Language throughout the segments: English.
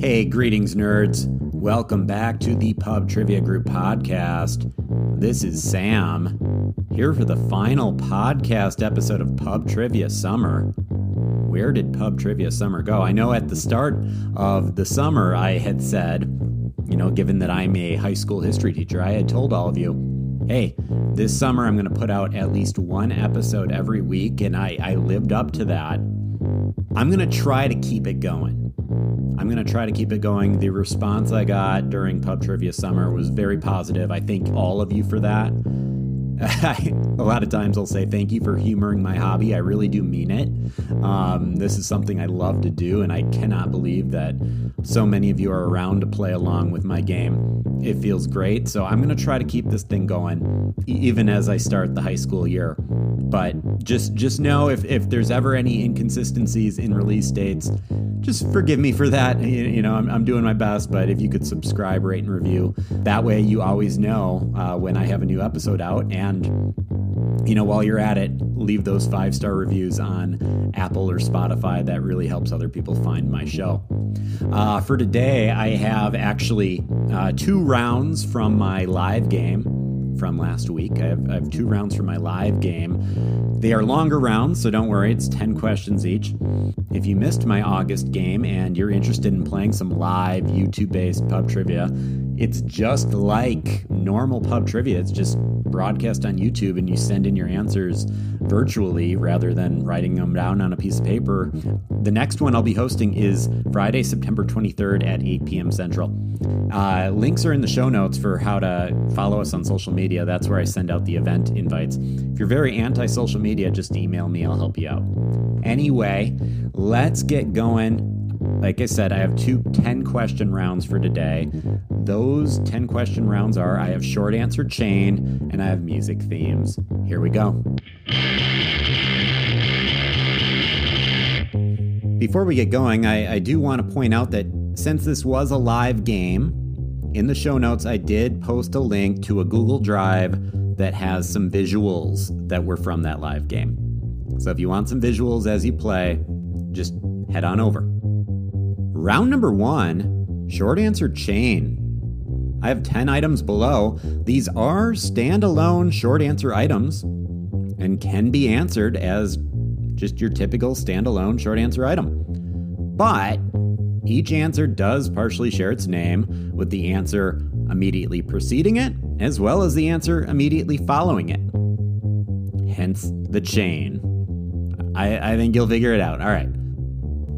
Hey, greetings, nerds. Welcome back to the Pub Trivia Group podcast. This is Sam, here for the final podcast episode of Pub Trivia Summer. Where did Pub Trivia Summer go? I know at the start of the summer, I had said, you know, given that I'm a high school history teacher, I had told all of you, hey, this summer I'm going to put out at least one episode every week, and I, I lived up to that. I'm going to try to keep it going. I'm going to try to keep it going. The response I got during Pub Trivia Summer was very positive. I thank all of you for that. a lot of times I'll say thank you for humoring my hobby. I really do mean it. Um, this is something I love to do, and I cannot believe that so many of you are around to play along with my game. It feels great, so I'm going to try to keep this thing going, even as I start the high school year. But just just know if if there's ever any inconsistencies in release dates, just forgive me for that. You, you know, I'm, I'm doing my best, but if you could subscribe, rate, and review, that way you always know uh, when I have a new episode out and and, you know, while you're at it, leave those five star reviews on Apple or Spotify. That really helps other people find my show. Uh, for today, I have actually uh, two rounds from my live game from last week. I have, I have, two rounds from my live game. They are longer rounds, so don't worry, it's 10 questions each. If you missed my August game and you're interested in playing some live YouTube based pub trivia, it's just like normal pub trivia. It's just broadcast on YouTube and you send in your answers virtually rather than writing them down on a piece of paper. The next one I'll be hosting is Friday, September 23rd at 8 p.m. Central. Uh, links are in the show notes for how to follow us on social media. That's where I send out the event invites. If you're very anti social media, just email me, I'll help you out. Anyway, let's get going. Like I said, I have two 10 question rounds for today. Those 10 question rounds are I have short answer chain and I have music themes. Here we go. Before we get going, I, I do want to point out that since this was a live game, in the show notes, I did post a link to a Google Drive that has some visuals that were from that live game. So if you want some visuals as you play, just head on over. Round number one short answer chain. I have 10 items below. These are standalone short answer items and can be answered as just your typical standalone short answer item. But each answer does partially share its name with the answer immediately preceding it, as well as the answer immediately following it. Hence the chain. I, I think you'll figure it out. All right.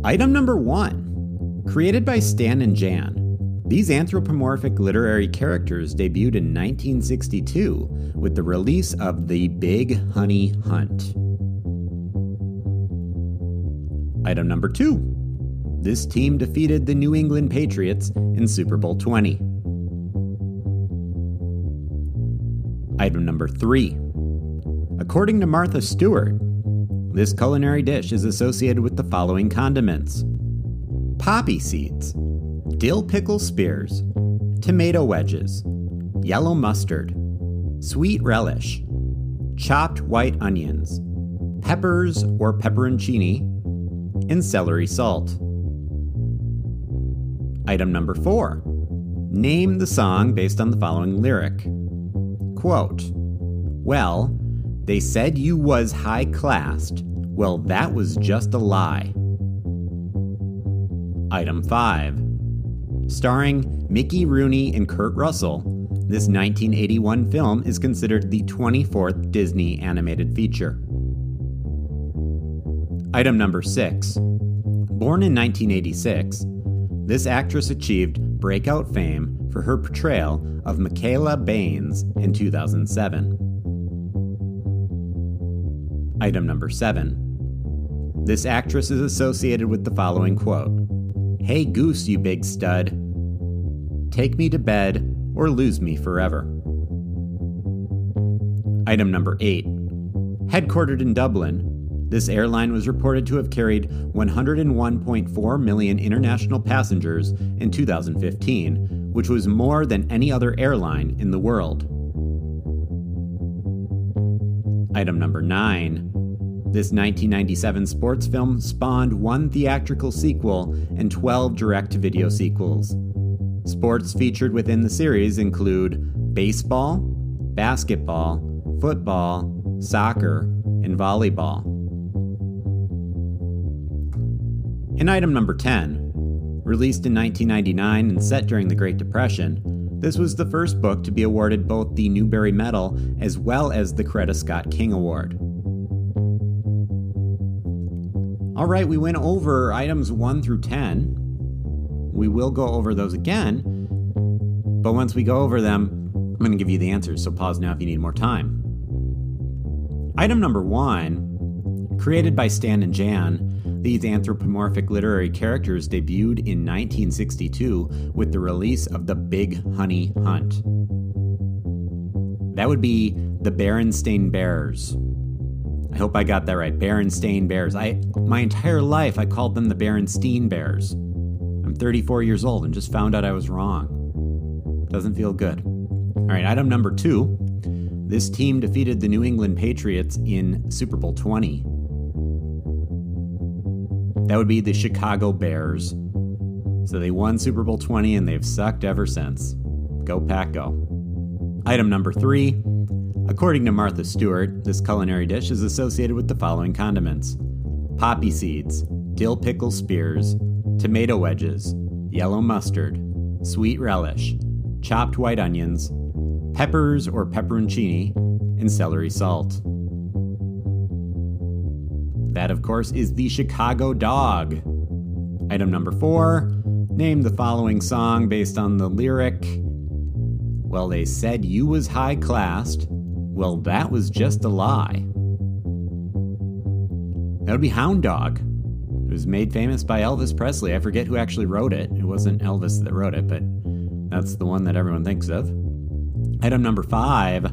Item number one created by Stan and Jan. These anthropomorphic literary characters debuted in 1962 with the release of The Big Honey Hunt. Item number two. This team defeated the New England Patriots in Super Bowl 20. Item number three. According to Martha Stewart, this culinary dish is associated with the following condiments poppy seeds dill pickle spears, tomato wedges, yellow mustard, sweet relish, chopped white onions, peppers or pepperoncini, and celery salt. Item number four. Name the song based on the following lyric. Quote, Well, they said you was high classed. Well, that was just a lie. Item 5. Starring Mickey Rooney and Kurt Russell, this 1981 film is considered the 24th Disney animated feature. Item number 6. Born in 1986, this actress achieved breakout fame for her portrayal of Mikaela Banes in 2007. Item number 7. This actress is associated with the following quote Hey Goose, you big stud. Take me to bed or lose me forever. Item number 8. Headquartered in Dublin, this airline was reported to have carried 101.4 million international passengers in 2015, which was more than any other airline in the world. Item number 9. This 1997 sports film spawned one theatrical sequel and 12 direct to video sequels. Sports featured within the series include baseball, basketball, football, soccer, and volleyball. In item number 10, released in 1999 and set during the Great Depression, this was the first book to be awarded both the Newbery Medal as well as the Coretta Scott King Award. All right, we went over items 1 through 10. We will go over those again, but once we go over them, I'm going to give you the answers, so pause now if you need more time. Item number 1, created by Stan and Jan, these anthropomorphic literary characters debuted in 1962 with the release of The Big Honey Hunt. That would be the Berenstain Bears. I hope I got that right. Berenstain Bears. I my entire life I called them the Berenstein Bears. I'm 34 years old and just found out I was wrong. Doesn't feel good. All right, item number 2. This team defeated the New England Patriots in Super Bowl 20. That would be the Chicago Bears. So they won Super Bowl 20 and they've sucked ever since. Go Pack Go. Item number three. According to Martha Stewart, this culinary dish is associated with the following condiments poppy seeds, dill pickle spears, tomato wedges, yellow mustard, sweet relish, chopped white onions, peppers or pepperoncini, and celery salt. That, of course, is the Chicago Dog. Item number four name the following song based on the lyric Well, they said you was high classed. Well, that was just a lie. That would be Hound Dog. It was made famous by Elvis Presley. I forget who actually wrote it. It wasn't Elvis that wrote it, but that's the one that everyone thinks of. Item number five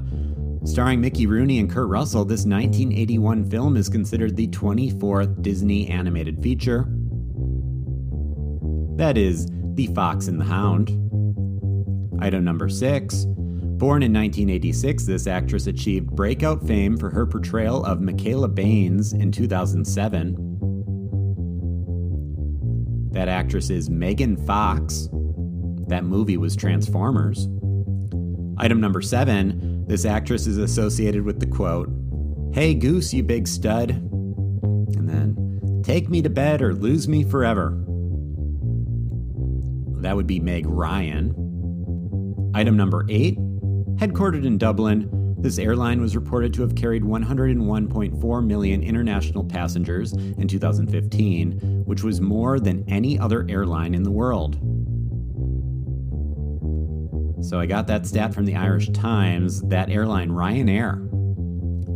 Starring Mickey Rooney and Kurt Russell, this 1981 film is considered the 24th Disney animated feature. That is, The Fox and the Hound. Item number six. Born in 1986, this actress achieved breakout fame for her portrayal of Mikaela Banes in 2007. That actress is Megan Fox. That movie was Transformers. Item number seven. This actress is associated with the quote, Hey Goose, you big stud. And then, Take me to bed or lose me forever. That would be Meg Ryan. Item number eight. Headquartered in Dublin, this airline was reported to have carried 101.4 million international passengers in 2015, which was more than any other airline in the world. So I got that stat from the Irish Times, that airline Ryanair.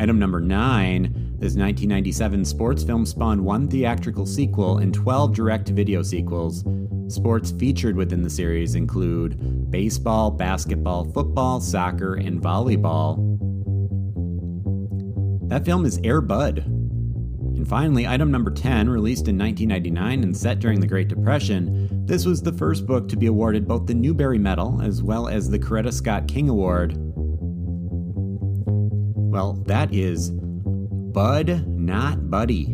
Item number nine this 1997 sports film spawned one theatrical sequel and 12 direct video sequels. Sports featured within the series include baseball, basketball, football, soccer, and volleyball. That film is Air Bud. And finally, item number 10, released in 1999 and set during the Great Depression, this was the first book to be awarded both the Newbery Medal as well as the Coretta Scott King Award. Well, that is Bud Not Buddy,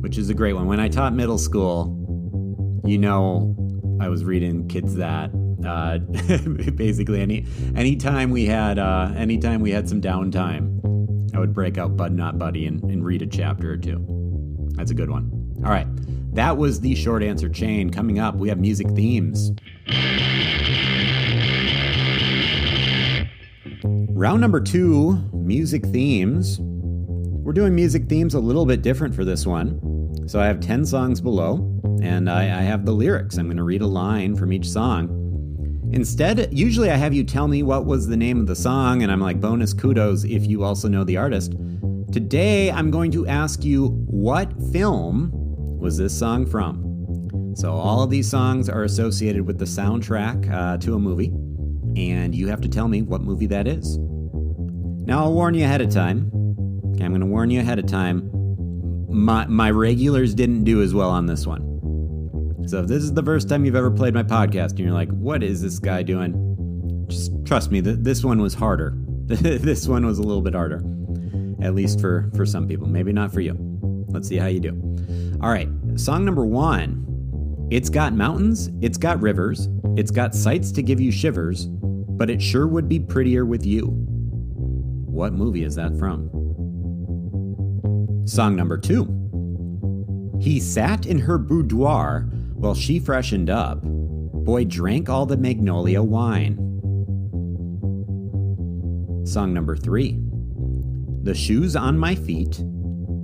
which is a great one. When I taught middle school, you know, I was reading kids that. Uh, basically, any anytime we had uh, anytime we had some downtime, I would break out Bud Not Buddy and, and read a chapter or two. That's a good one. All right. That was the short answer chain. Coming up, we have music themes. Round number two music themes. We're doing music themes a little bit different for this one. So I have 10 songs below, and I, I have the lyrics. I'm going to read a line from each song. Instead, usually I have you tell me what was the name of the song, and I'm like, bonus kudos if you also know the artist. Today, I'm going to ask you what film was this song from? So, all of these songs are associated with the soundtrack uh, to a movie, and you have to tell me what movie that is. Now, I'll warn you ahead of time. Okay, I'm going to warn you ahead of time. My, my regulars didn't do as well on this one. So, if this is the first time you've ever played my podcast and you're like, what is this guy doing? Just trust me, th- this one was harder. this one was a little bit harder. at least for, for some people. Maybe not for you. Let's see how you do. All right, song number one. It's got mountains, it's got rivers, it's got sights to give you shivers, but it sure would be prettier with you. What movie is that from? Song number two. He sat in her boudoir while she freshened up. Boy drank all the magnolia wine. Song number three. The shoes on my feet,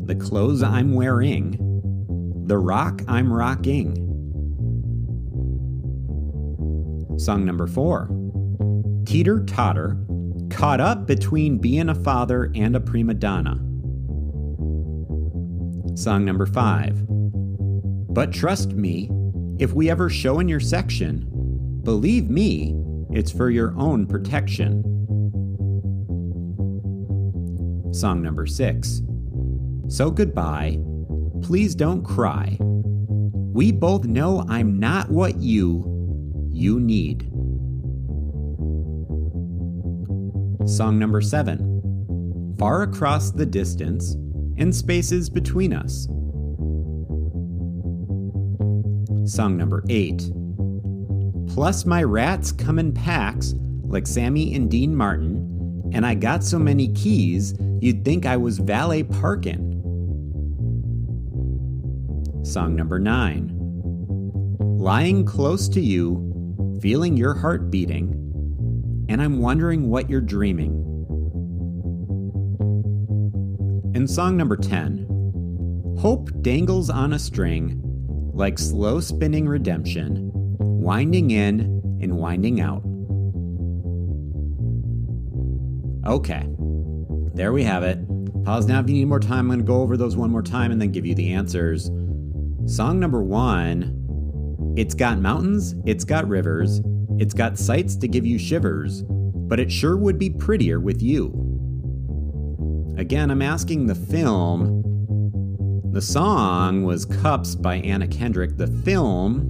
the clothes I'm wearing, the rock I'm rocking. Song number four. Teeter totter, caught up between being a father and a prima donna. Song number five. But trust me, if we ever show in your section, believe me, it's for your own protection. Song number six. So goodbye. Please don't cry. We both know I'm not what you you need. Song number seven. Far across the distance and spaces between us. Song number eight. Plus, my rats come in packs like Sammy and Dean Martin, and I got so many keys you'd think I was valet parking. Song number nine. Lying close to you, feeling your heart beating, and I'm wondering what you're dreaming. And song number 10. Hope dangles on a string like slow spinning redemption, winding in and winding out. Okay, there we have it. Pause now if you need more time. I'm going to go over those one more time and then give you the answers. Song number one It's got mountains, it's got rivers, it's got sights to give you shivers, but it sure would be prettier with you. Again, I'm asking the film. The song was Cups by Anna Kendrick. The film,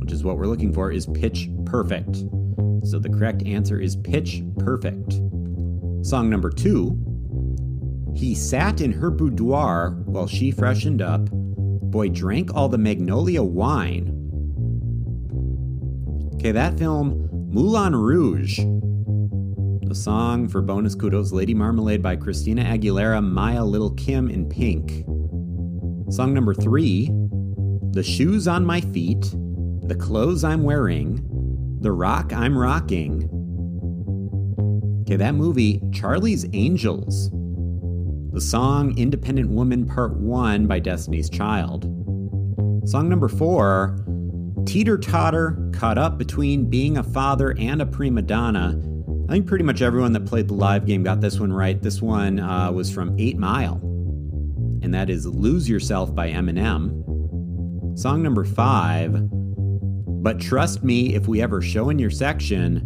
which is what we're looking for, is Pitch Perfect. So the correct answer is Pitch Perfect. Song number two He sat in her boudoir while she freshened up. Boy drank all the magnolia wine. Okay, that film, Moulin Rouge. The song for bonus kudos Lady Marmalade by Christina Aguilera, Mya Lil' Kim in Pink. Song number three The Shoes on My Feet, The Clothes I'm Wearing, The Rock I'm Rocking. Okay, that movie, Charlie's Angels. The song Independent Woman Part 1 by Destiny's Child. Song number four Teeter Totter, caught up between being a father and a prima donna. I think pretty much everyone that played the live game got this one right. This one uh, was from 8 Mile, and that is Lose Yourself by Eminem. Song number five, But Trust Me If We Ever Show in Your Section,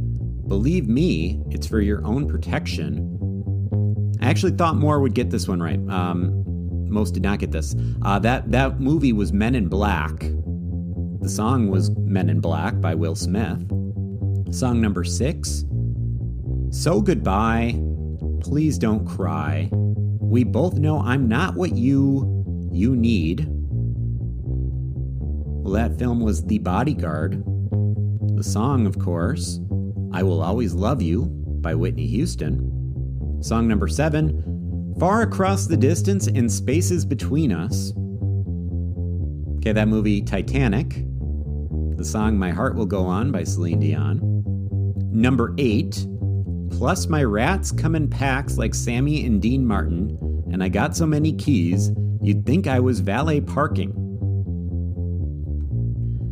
Believe Me, It's For Your Own Protection. I actually thought more would get this one right. Um, most did not get this. Uh, that, that movie was Men in Black. The song was Men in Black by Will Smith. Song number six, so goodbye. Please don't cry. We both know I'm not what you you need. Well, that film was The Bodyguard. The song, of course, I Will Always Love You by Whitney Houston. Song number seven, Far Across the Distance and Spaces Between Us. Okay, that movie Titanic. The song My Heart Will Go On by Celine Dion. Number eight, Plus, my rats come in packs like Sammy and Dean Martin, and I got so many keys, you'd think I was valet parking.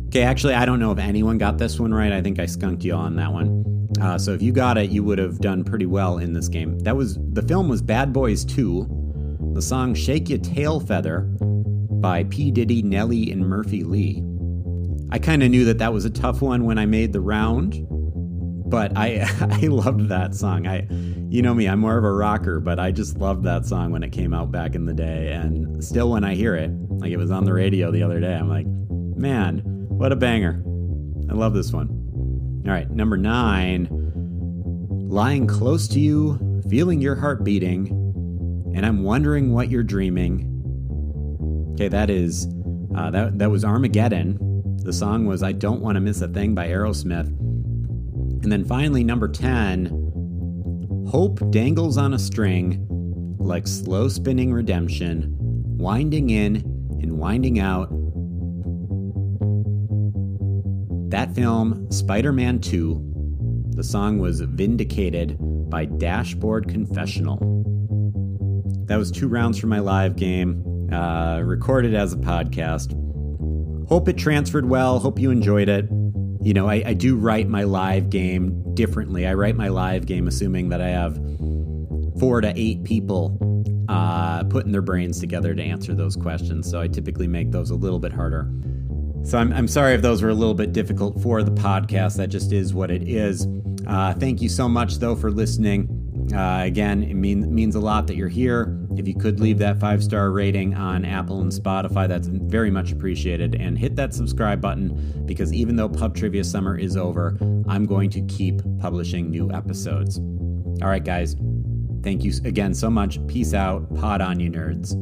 Okay, actually, I don't know if anyone got this one right. I think I skunked you on that one. Uh, so if you got it, you would have done pretty well in this game. That was the film was Bad Boys 2. The song "Shake Your Tail Feather" by P Diddy, Nelly, and Murphy Lee. I kind of knew that that was a tough one when I made the round, but I I loved that song. I you know me, I'm more of a rocker, but I just loved that song when it came out back in the day and still when I hear it, like it was on the radio the other day, I'm like, "Man, what a banger." I love this one. All right, number 9. Lying close to you, feeling your heart beating, and I'm wondering what you're dreaming. Okay, that is uh, that that was Armageddon. The song was "I Don't Want to Miss a Thing" by Aerosmith, and then finally number ten, "Hope Dangles on a String," like slow spinning redemption, winding in and winding out. That film, Spider Man 2, the song was vindicated by Dashboard Confessional. That was two rounds for my live game, uh, recorded as a podcast. Hope it transferred well. Hope you enjoyed it. You know, I, I do write my live game differently. I write my live game assuming that I have four to eight people uh, putting their brains together to answer those questions. So I typically make those a little bit harder. So I'm, I'm sorry if those were a little bit difficult for the podcast. That just is what it is. Uh, thank you so much, though, for listening. Uh, again, it mean, means a lot that you're here. If you could leave that five star rating on Apple and Spotify, that's very much appreciated. And hit that subscribe button because even though Pub Trivia Summer is over, I'm going to keep publishing new episodes. All right, guys. Thank you again so much. Peace out. Pod on, you nerds.